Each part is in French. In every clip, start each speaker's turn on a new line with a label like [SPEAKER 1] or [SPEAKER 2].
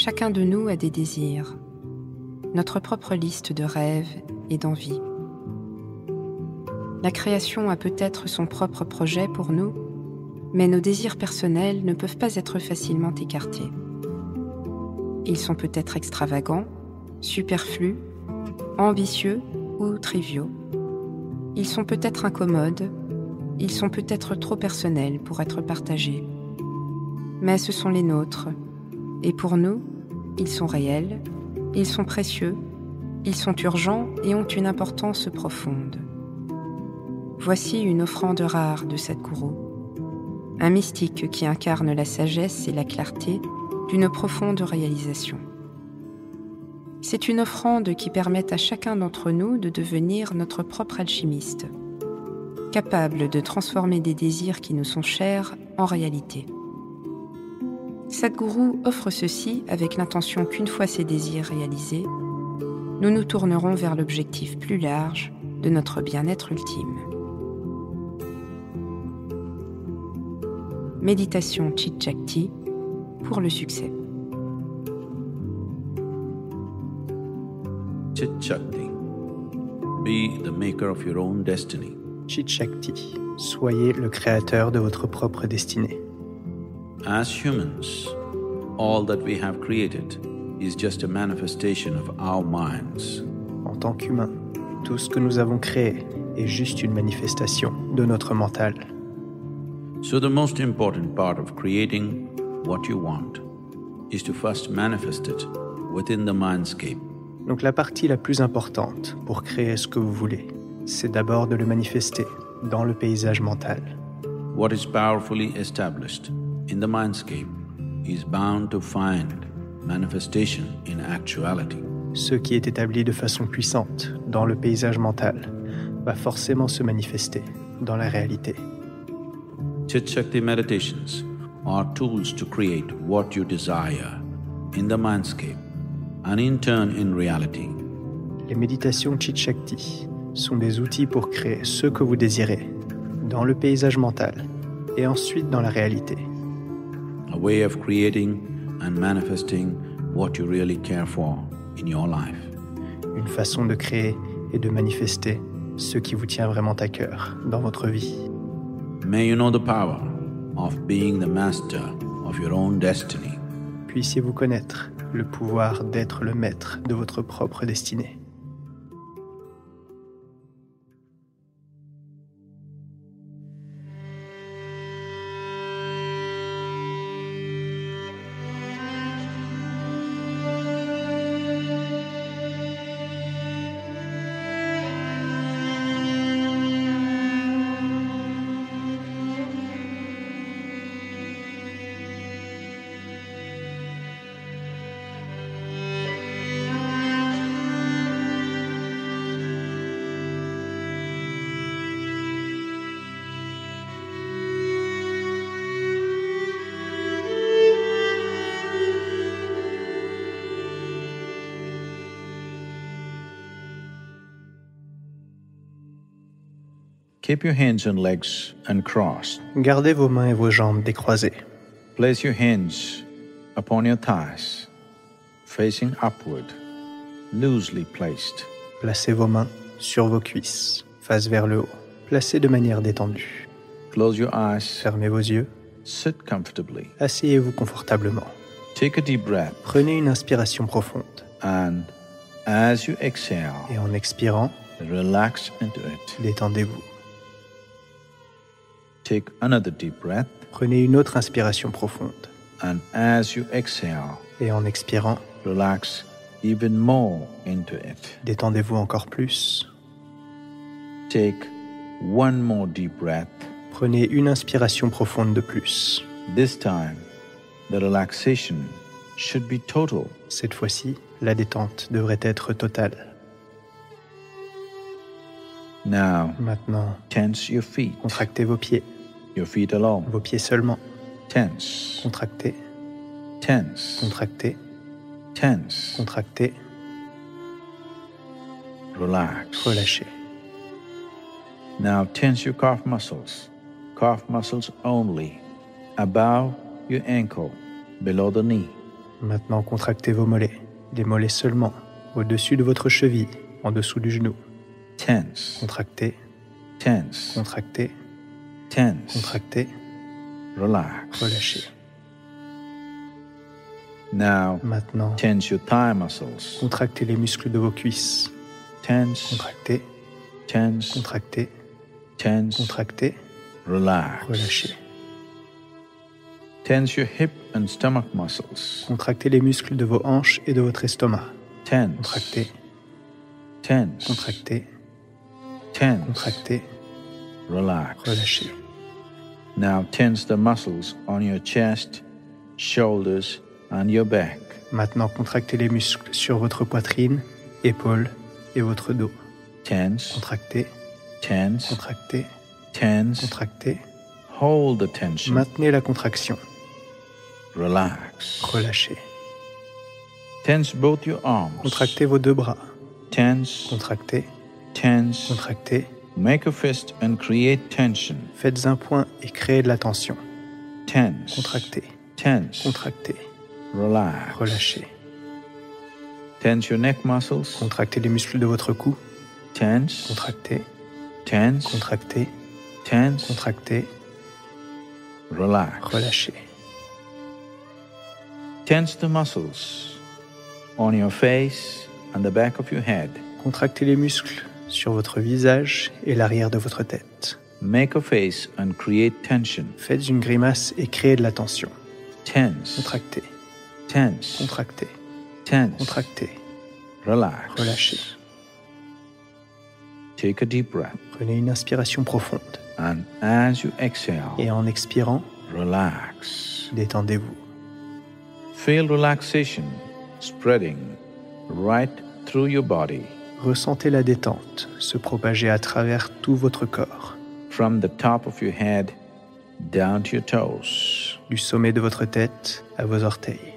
[SPEAKER 1] Chacun de nous a des désirs, notre propre liste de rêves et d'envies. La création a peut-être son propre projet pour nous, mais nos désirs personnels ne peuvent pas être facilement écartés. Ils sont peut-être extravagants, superflus, ambitieux ou triviaux. Ils sont peut-être incommodes, ils sont peut-être trop personnels pour être partagés. Mais ce sont les nôtres, et pour nous, ils sont réels, ils sont précieux, ils sont urgents et ont une importance profonde. Voici une offrande rare de Sadhguru, un mystique qui incarne la sagesse et la clarté d'une profonde réalisation. C'est une offrande qui permet à chacun d'entre nous de devenir notre propre alchimiste, capable de transformer des désirs qui nous sont chers en réalité. Sadhguru offre ceci avec l'intention qu'une fois ces désirs réalisés, nous nous tournerons vers l'objectif plus large de notre bien-être ultime. Méditation Chit pour le succès.
[SPEAKER 2] Chit Shakti. Be the maker of your own destiny.
[SPEAKER 3] Chit Shakti. Soyez le créateur de votre propre destinée.
[SPEAKER 2] As humans, all that we have created is just a manifestation of our minds.
[SPEAKER 3] En tant qu'humain, tout ce que nous avons créé est juste une manifestation de notre mental.
[SPEAKER 2] So, the most important part of creating what you want is to first manifest it within the mindscape.
[SPEAKER 3] Donc la partie la plus importante pour créer ce que vous voulez, c'est d'abord de le manifester dans le paysage mental.
[SPEAKER 2] What is powerfully established in the mindscape is bound to find manifestation in actuality.
[SPEAKER 3] Ce qui est établi de façon puissante dans le paysage mental va forcément se manifester dans la réalité.
[SPEAKER 2] Chit Shakti meditations are tools to create what you desire in the mindscape and in turn in reality.
[SPEAKER 3] Les méditations Chit Shakti sont des outils pour créer ce que vous désirez dans le paysage mental et ensuite dans la réalité.
[SPEAKER 2] A way of creating and manifesting what you really care for in your life.
[SPEAKER 3] Une façon de créer et de manifester ce qui vous tient vraiment à cœur dans votre vie.
[SPEAKER 2] May you know the power of being the master of your own destiny.
[SPEAKER 3] Puissiez-vous connaître le pouvoir d'être le maître de votre propre destinée.
[SPEAKER 2] Keep your hands and legs uncrossed.
[SPEAKER 3] Gardez vos mains et vos jambes décroisées.
[SPEAKER 2] Place your hands upon your thighs, facing upward, loosely placed.
[SPEAKER 3] Placez vos mains sur vos cuisses, face vers le haut. Placez de manière détendue.
[SPEAKER 2] Close your eyes.
[SPEAKER 3] Fermez vos yeux.
[SPEAKER 2] Sit comfortably.
[SPEAKER 3] Asseyez-vous confortablement.
[SPEAKER 2] Take a deep breath.
[SPEAKER 3] Prenez une inspiration profonde.
[SPEAKER 2] And as you exhale,
[SPEAKER 3] Et en expirant,
[SPEAKER 2] relax into it.
[SPEAKER 3] détendez-vous.
[SPEAKER 2] Take another deep breath.
[SPEAKER 3] Prenez une autre inspiration profonde.
[SPEAKER 2] And as you exhale,
[SPEAKER 3] Et en expirant,
[SPEAKER 2] relax even more into it.
[SPEAKER 3] détendez-vous encore plus.
[SPEAKER 2] Take one more deep breath.
[SPEAKER 3] Prenez une inspiration profonde de plus.
[SPEAKER 2] This time, the relaxation should be total.
[SPEAKER 3] Cette fois-ci, la détente devrait être totale.
[SPEAKER 2] Now,
[SPEAKER 3] Maintenant,
[SPEAKER 2] tense your feet,
[SPEAKER 3] contractez vos pieds,
[SPEAKER 2] your feet alone.
[SPEAKER 3] vos pieds seulement.
[SPEAKER 2] Tense,
[SPEAKER 3] Contractez,
[SPEAKER 2] tense,
[SPEAKER 3] contractez,
[SPEAKER 2] tense.
[SPEAKER 3] contractez,
[SPEAKER 2] Relax.
[SPEAKER 3] relâchez.
[SPEAKER 2] Now tense your calf muscles, calf muscles only, above your ankle, below the knee.
[SPEAKER 3] Maintenant, contractez vos mollets, les mollets seulement, au-dessus de votre cheville, en dessous du genou.
[SPEAKER 2] Tense,
[SPEAKER 3] Contractez,
[SPEAKER 2] tense,
[SPEAKER 3] contractez,
[SPEAKER 2] tense.
[SPEAKER 3] contractez,
[SPEAKER 2] Relax.
[SPEAKER 3] relâchez.
[SPEAKER 2] Now,
[SPEAKER 3] Maintenant,
[SPEAKER 2] tense your thigh muscles.
[SPEAKER 3] contractez les muscles de vos cuisses.
[SPEAKER 2] Tense,
[SPEAKER 3] Contractez,
[SPEAKER 2] tense,
[SPEAKER 3] contractez,
[SPEAKER 2] tense.
[SPEAKER 3] contractez,
[SPEAKER 2] Relax.
[SPEAKER 3] relâchez.
[SPEAKER 2] Tense your hip and stomach muscles.
[SPEAKER 3] Contractez les muscles de vos hanches et de votre estomac.
[SPEAKER 2] Tense,
[SPEAKER 3] Contractez,
[SPEAKER 2] tense,
[SPEAKER 3] contractez,
[SPEAKER 2] tense.
[SPEAKER 3] contractez,
[SPEAKER 2] Relax.
[SPEAKER 3] relâchez.
[SPEAKER 2] Now tense the muscles on your chest, shoulders, and your back.
[SPEAKER 3] Maintenant, contractez les muscles sur votre poitrine, épaules et votre dos.
[SPEAKER 2] Tense,
[SPEAKER 3] Contractez,
[SPEAKER 2] tense,
[SPEAKER 3] contractez,
[SPEAKER 2] tense.
[SPEAKER 3] contractez.
[SPEAKER 2] Hold the tension.
[SPEAKER 3] Maintenez la contraction.
[SPEAKER 2] Relax.
[SPEAKER 3] Relâchez.
[SPEAKER 2] Tense both your arms.
[SPEAKER 3] Contractez vos deux bras.
[SPEAKER 2] Tense,
[SPEAKER 3] Contractez,
[SPEAKER 2] tense.
[SPEAKER 3] contractez.
[SPEAKER 2] Make a fist and create tension.
[SPEAKER 3] Faites un point et créez de la tension.
[SPEAKER 2] Tense.
[SPEAKER 3] Contractez,
[SPEAKER 2] Tense.
[SPEAKER 3] contractez,
[SPEAKER 2] Relax.
[SPEAKER 3] relâchez.
[SPEAKER 2] Tense your neck muscles.
[SPEAKER 3] Contractez les muscles de votre cou.
[SPEAKER 2] Tense.
[SPEAKER 3] Contractez,
[SPEAKER 2] Tense.
[SPEAKER 3] contractez,
[SPEAKER 2] Tense.
[SPEAKER 3] contractez,
[SPEAKER 2] Relax.
[SPEAKER 3] relâchez.
[SPEAKER 2] Tense the muscles on your face and the back of your head.
[SPEAKER 3] Contractez les muscles sur votre visage et l'arrière de votre tête.
[SPEAKER 2] Make a face and create tension.
[SPEAKER 3] Faites une grimace et créez de la tension.
[SPEAKER 2] Tense.
[SPEAKER 3] Contractez,
[SPEAKER 2] Tense.
[SPEAKER 3] contractez,
[SPEAKER 2] Tense.
[SPEAKER 3] contractez,
[SPEAKER 2] Relax.
[SPEAKER 3] relâchez.
[SPEAKER 2] Take a deep breath.
[SPEAKER 3] Prenez une inspiration profonde
[SPEAKER 2] And as you exhale,
[SPEAKER 3] et en expirant,
[SPEAKER 2] relax.
[SPEAKER 3] détendez-vous.
[SPEAKER 2] Feel relaxation spreading right through your body
[SPEAKER 3] Ressentez la détente se propager à travers tout votre corps,
[SPEAKER 2] from the top of your head down to your toes.
[SPEAKER 3] du sommet de votre tête à vos orteils.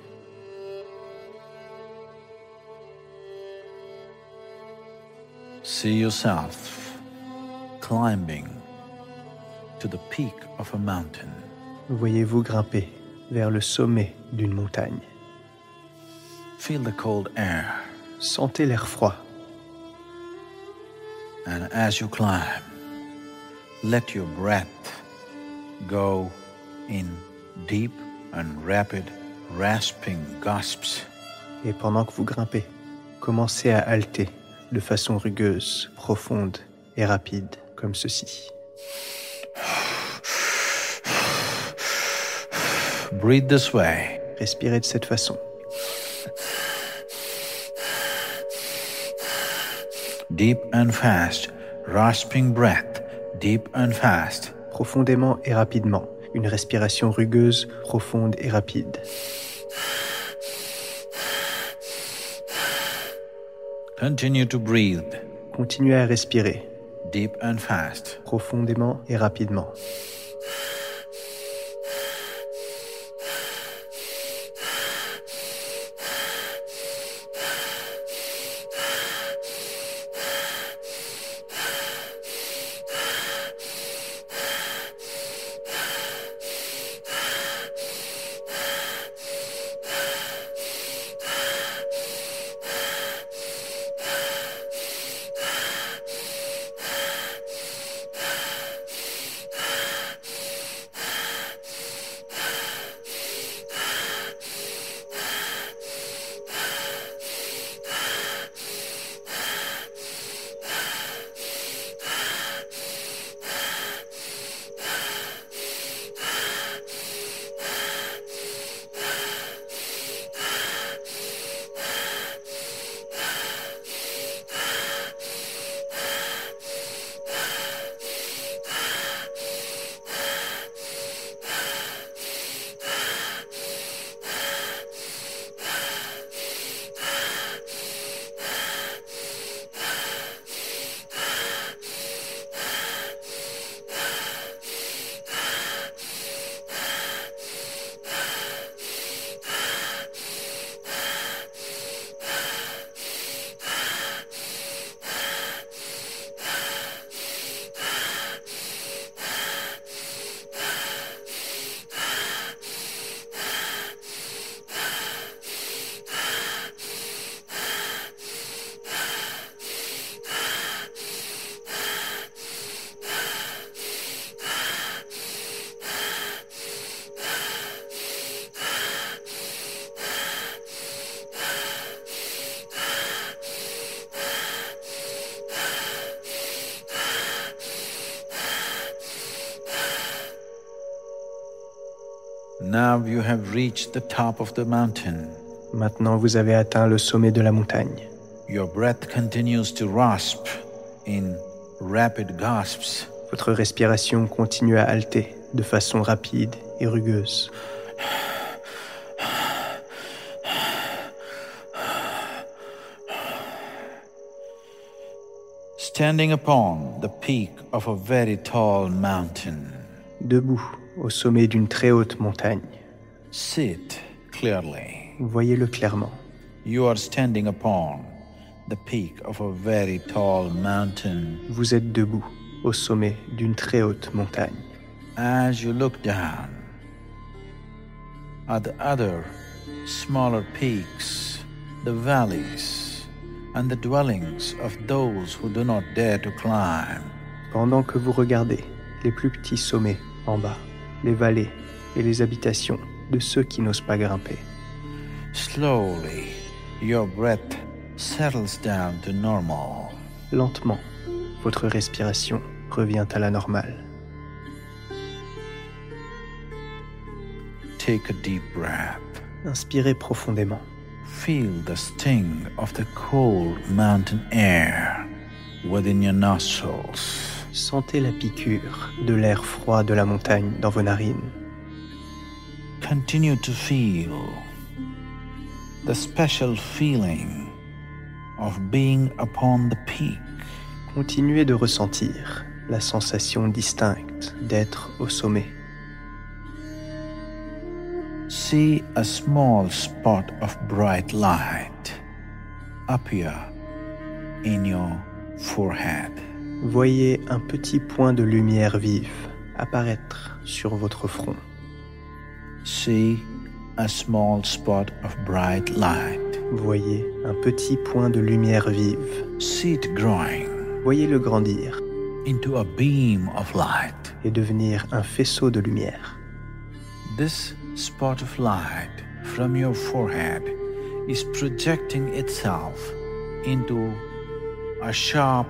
[SPEAKER 2] See yourself climbing to the peak of a mountain.
[SPEAKER 3] Voyez-vous grimper vers le sommet d'une montagne.
[SPEAKER 2] Feel the cold air,
[SPEAKER 3] Sentez l'air froid
[SPEAKER 2] and as you climb, let your breath go in deep and rapid, rasping gasps.
[SPEAKER 3] et pendant que vous grimpez, commencez à halter de façon rugueuse, profonde et rapide comme ceci.
[SPEAKER 2] Breathe this way.
[SPEAKER 3] Respirez de cette façon.
[SPEAKER 2] Deep and fast, rasping breath, deep and fast.
[SPEAKER 3] profondément et rapidement. Une respiration rugueuse, profonde et rapide.
[SPEAKER 2] Continue to breathe,
[SPEAKER 3] Continuez à respirer,
[SPEAKER 2] deep and fast.
[SPEAKER 3] profondément et rapidement.
[SPEAKER 2] Now you have reached the top of the mountain.
[SPEAKER 3] Maintenant, vous avez atteint le sommet de la montagne.
[SPEAKER 2] Your breath continues to rasp in rapid gasps.
[SPEAKER 3] Votre respiration continue à halter de façon rapide et rugueuse.
[SPEAKER 2] Standing upon the peak of a very tall mountain,
[SPEAKER 3] Debout au sommet d'une très haute montagne.
[SPEAKER 2] sit clearly.
[SPEAKER 3] Voyez-le clairement.
[SPEAKER 2] You are standing upon the peak of a very tall mountain.
[SPEAKER 3] Vous êtes debout au sommet d'une très haute montagne.
[SPEAKER 2] As you look down at the other smaller peaks, the valleys, and the dwellings of those who do not dare to climb,
[SPEAKER 3] Pendant que vous regardez les plus petits sommets en bas, les vallées et les habitations de ceux qui n'osent pas grimper,
[SPEAKER 2] slowly your breath settles down to normal.
[SPEAKER 3] lentement, votre respiration revient à la normale.
[SPEAKER 2] Take a deep breath.
[SPEAKER 3] Inspirez profondément.
[SPEAKER 2] Feel the sting of the cold mountain air within your nostrils.
[SPEAKER 3] Sentez la piqûre de l'air froid de la montagne dans vos narines.
[SPEAKER 2] Continue to feel the special feeling of being upon the peak.
[SPEAKER 3] Continuez de ressentir la sensation distincte d'être au sommet.
[SPEAKER 2] See a small spot of bright light appear in your forehead.
[SPEAKER 3] Voyez un petit point de lumière vive apparaître sur votre front.
[SPEAKER 2] See a small spot of bright light.
[SPEAKER 3] Voyez un petit point de lumière vive.
[SPEAKER 2] See it growing
[SPEAKER 3] Voyez-le grandir
[SPEAKER 2] into a beam of light.
[SPEAKER 3] et devenir un faisceau de lumière.
[SPEAKER 2] This spot of light from your forehead is projecting itself into a sharp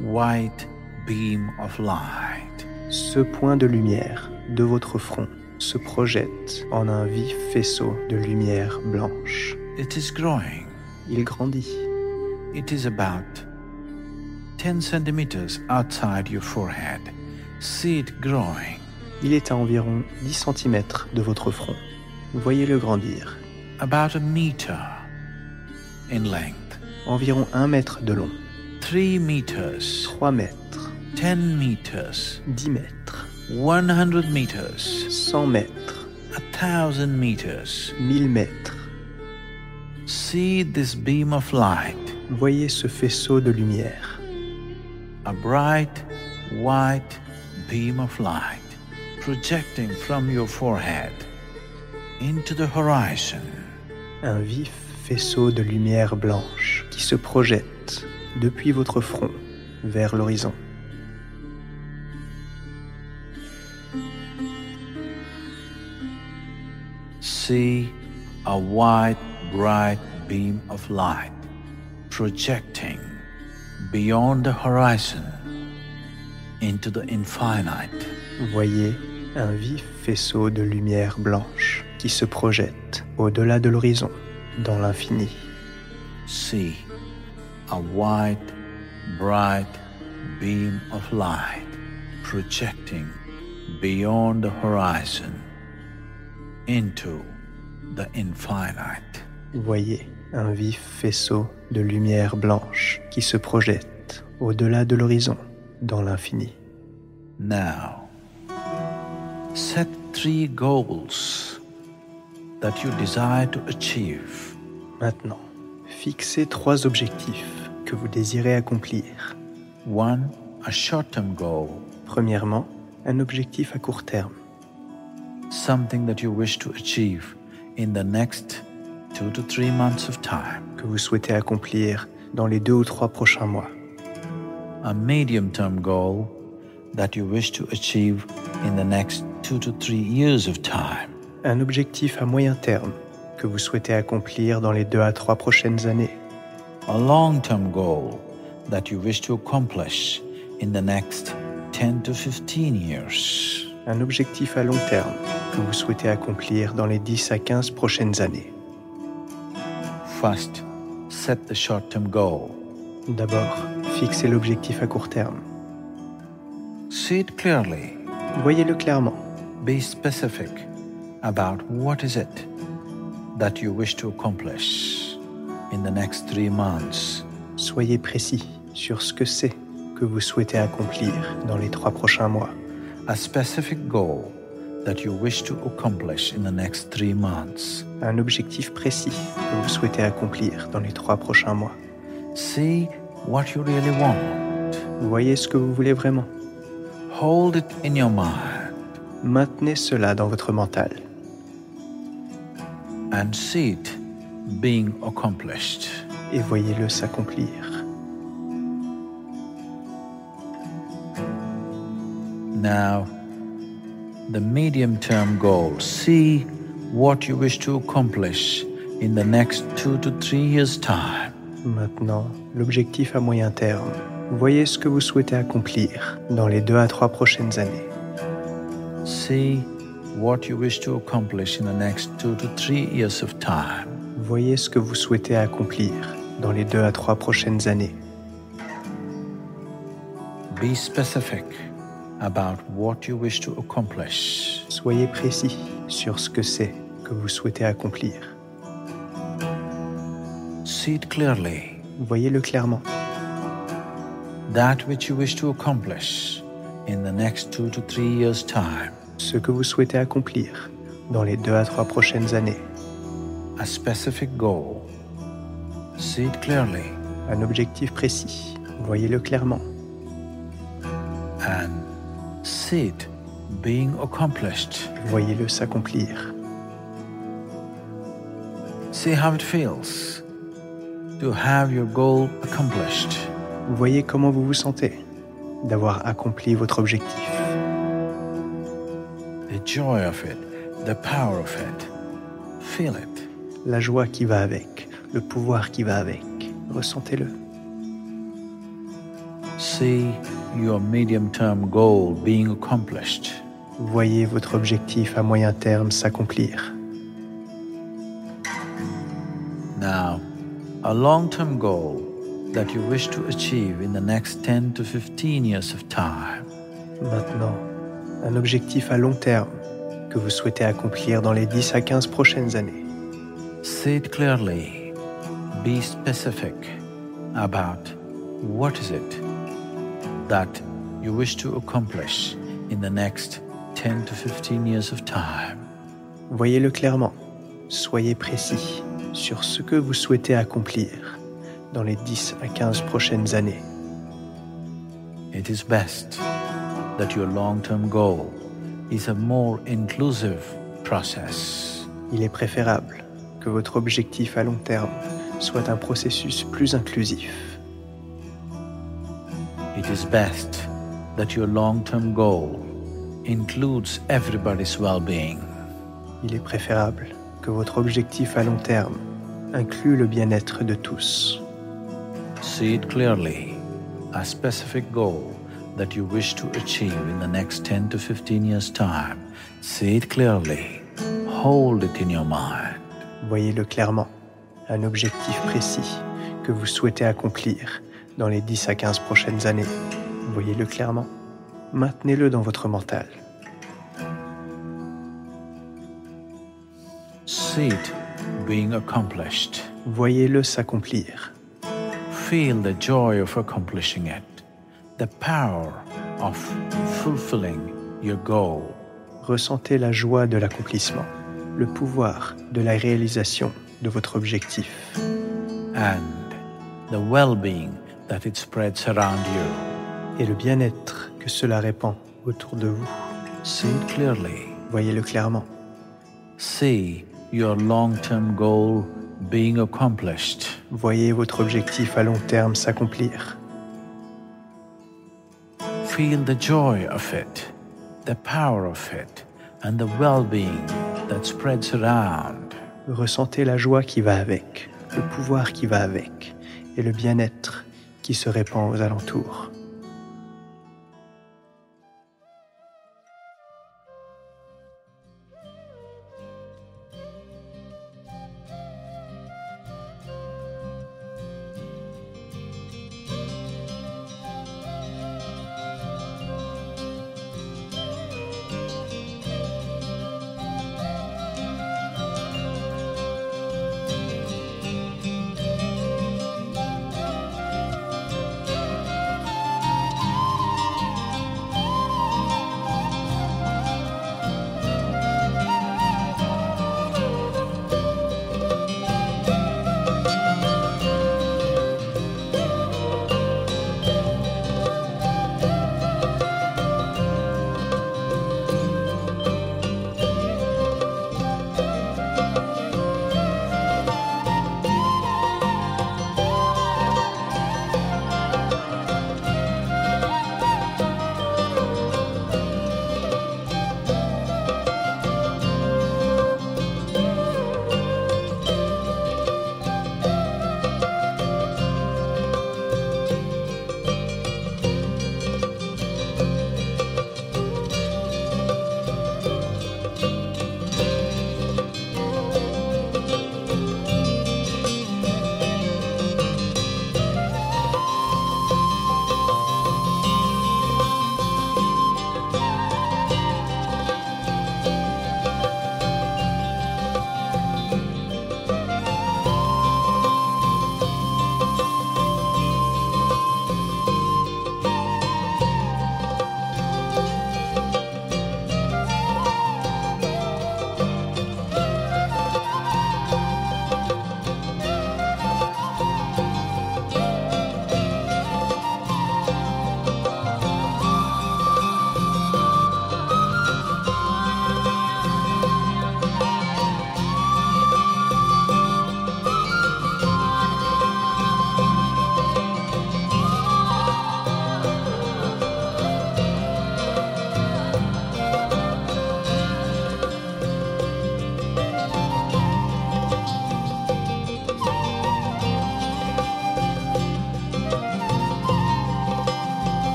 [SPEAKER 2] white beam of light.
[SPEAKER 3] Ce point de lumière de votre front se projette en un vif faisceau de lumière blanche.
[SPEAKER 2] It is growing.
[SPEAKER 3] Il grandit.
[SPEAKER 2] It is about 10 centimeters outside your forehead. See it growing.
[SPEAKER 3] Il est à environ 10 cm de votre front. Voyez-le grandir.
[SPEAKER 2] About a meter in length.
[SPEAKER 3] Environ 1 mètre de long.
[SPEAKER 2] 3 meters.
[SPEAKER 3] 3 mètres.
[SPEAKER 2] 10 meters.
[SPEAKER 3] 10 mètres.
[SPEAKER 2] 100 meters.
[SPEAKER 3] 100 mètres.
[SPEAKER 2] A 1000 meters.
[SPEAKER 3] 1000 mètres.
[SPEAKER 2] See this beam of light.
[SPEAKER 3] Voyez ce faisceau de lumière.
[SPEAKER 2] A bright white beam of light projecting from your forehead into the horizon.
[SPEAKER 3] Un vif faisceau de lumière blanche qui se projette depuis votre front vers l'horizon.
[SPEAKER 2] See a white, bright beam of light projecting beyond the horizon into the infinite.
[SPEAKER 3] Voyez un vif faisceau de lumière blanche qui se projette au-delà de l'horizon, dans l'infini.
[SPEAKER 2] See a white, bright beam of light projecting beyond the horizon into the infinite.
[SPEAKER 3] Voyez un vif faisceau de lumière blanche qui se projette au-delà de l'horizon, dans l'infini.
[SPEAKER 2] Now, set three goals that you desire to achieve.
[SPEAKER 3] Maintenant, fixez trois objectifs que vous désirez accomplir.
[SPEAKER 2] One, a short term goal,
[SPEAKER 3] Premièrement, un objectif à court terme,
[SPEAKER 2] something that you wish to achieve in the next two to three months of time.
[SPEAKER 3] que vous souhaitez accomplir dans les deux ou trois prochains mois.
[SPEAKER 2] A medium term goal that you wish to achieve in the next two to three years of time.
[SPEAKER 3] Un objectif à moyen terme que vous souhaitez accomplir dans les deux à trois prochaines années.
[SPEAKER 2] A long term goal that you wish to accomplish in the next 10 to 15 years.
[SPEAKER 3] Un objectif à long terme que vous souhaitez accomplir dans les 10 à 15 prochaines années.
[SPEAKER 2] First, set the short term goal.
[SPEAKER 3] D'abord, fixez l'objectif à court terme.
[SPEAKER 2] See it clearly.
[SPEAKER 3] Voyez-le clairement.
[SPEAKER 2] Be specific about what is it that you wish to accomplish in the next three months.
[SPEAKER 3] Soyez précis sur ce que c'est que vous souhaitez accomplir dans les trois prochains mois.
[SPEAKER 2] A specific goal that you wish to accomplish in the next three months.
[SPEAKER 3] Un objectif précis que vous souhaitez accomplir dans les trois prochains mois.
[SPEAKER 2] See what you really want.
[SPEAKER 3] Voyez ce que vous voulez vraiment.
[SPEAKER 2] Hold it in your mind
[SPEAKER 3] Maintenez cela dans votre mental
[SPEAKER 2] and see it being accomplished.
[SPEAKER 3] et voyez-le s'accomplir.
[SPEAKER 2] Now, the medium term goal. See what you wish to accomplish in the next two to three years' time.
[SPEAKER 3] Maintenant, l'objectif à moyen terme. Voyez ce que vous souhaitez accomplir dans les deux à trois prochaines années.
[SPEAKER 2] See what you wish to accomplish in the next two to three years of time.
[SPEAKER 3] Voyez ce que vous souhaitez accomplir dans les deux à trois prochaines années.
[SPEAKER 2] Be specific about what you wish to accomplish.
[SPEAKER 3] Soyez précis sur ce que c'est que vous souhaitez accomplir.
[SPEAKER 2] See it clearly.
[SPEAKER 3] Voyez-le clairement.
[SPEAKER 2] That which you wish to accomplish in the next two to three years' time.
[SPEAKER 3] Ce que vous souhaitez accomplir dans les deux à trois prochaines années.
[SPEAKER 2] A specific goal. See it clearly
[SPEAKER 3] Un objectif précis. Voyez-le clairement.
[SPEAKER 2] and see it being accomplished.
[SPEAKER 3] Voyez-le s'accomplir.
[SPEAKER 2] See how it feels to have your goal accomplished.
[SPEAKER 3] Voyez comment vous vous sentez d'avoir accompli votre objectif.
[SPEAKER 2] The joy of it, the power of it. Feel it.
[SPEAKER 3] La joie qui va avec, le pouvoir qui va avec. Ressentez-le.
[SPEAKER 2] See your medium term goal being accomplished.
[SPEAKER 3] Voyez votre objectif à moyen terme s'accomplir.
[SPEAKER 2] Now, a long term goal that you wish to achieve in the next 10 to 15 years of time.
[SPEAKER 3] Maintenant, un objectif à long terme que vous souhaitez accomplir dans les 10 à 15 prochaines années.
[SPEAKER 2] See it clearly. Be specific about what is it that you wish to accomplish in the next 10 to 15 years of time.
[SPEAKER 3] Voyez-le clairement. Soyez précis sur ce que vous souhaitez accomplir dans les 10 à 15 prochaines années.
[SPEAKER 2] It is best that your long term goal is a more inclusive process.
[SPEAKER 3] Il est préférable que votre objectif à long terme soit un processus plus inclusif.
[SPEAKER 2] It is best that your long term goal includes everybody's well being.
[SPEAKER 3] Il est préférable que votre objectif à long terme inclue le bien-être de tous.
[SPEAKER 2] See it clearly a specific goal that you wish to achieve in the next 10 to 15 years' time. See it clearly. Hold it in your mind.
[SPEAKER 3] Voyez-le clairement. Un objectif précis que vous souhaitez accomplir dans les 10 à 15 prochaines années. Voyez-le clairement. Maintenez-le dans votre mental.
[SPEAKER 2] See it being accomplished.
[SPEAKER 3] Voyez-le s'accomplir.
[SPEAKER 2] Feel the joy of accomplishing it, the power of fulfilling your goal.
[SPEAKER 3] Ressentez la joie de l'accomplissement, le pouvoir de la réalisation de votre objectif
[SPEAKER 2] and the well being that it spreads around you.
[SPEAKER 3] et le bien-être que cela répand autour de vous.
[SPEAKER 2] See it clearly.
[SPEAKER 3] Voyez-le clairement.
[SPEAKER 2] See your long term goal being accomplished.
[SPEAKER 3] Voyez votre objectif à long terme s'accomplir.
[SPEAKER 2] Feel the joy of it, the power of it, and the well being that spreads around.
[SPEAKER 3] Ressentez la joie qui va avec, le pouvoir qui va avec et le bien-être qui se répand aux alentours.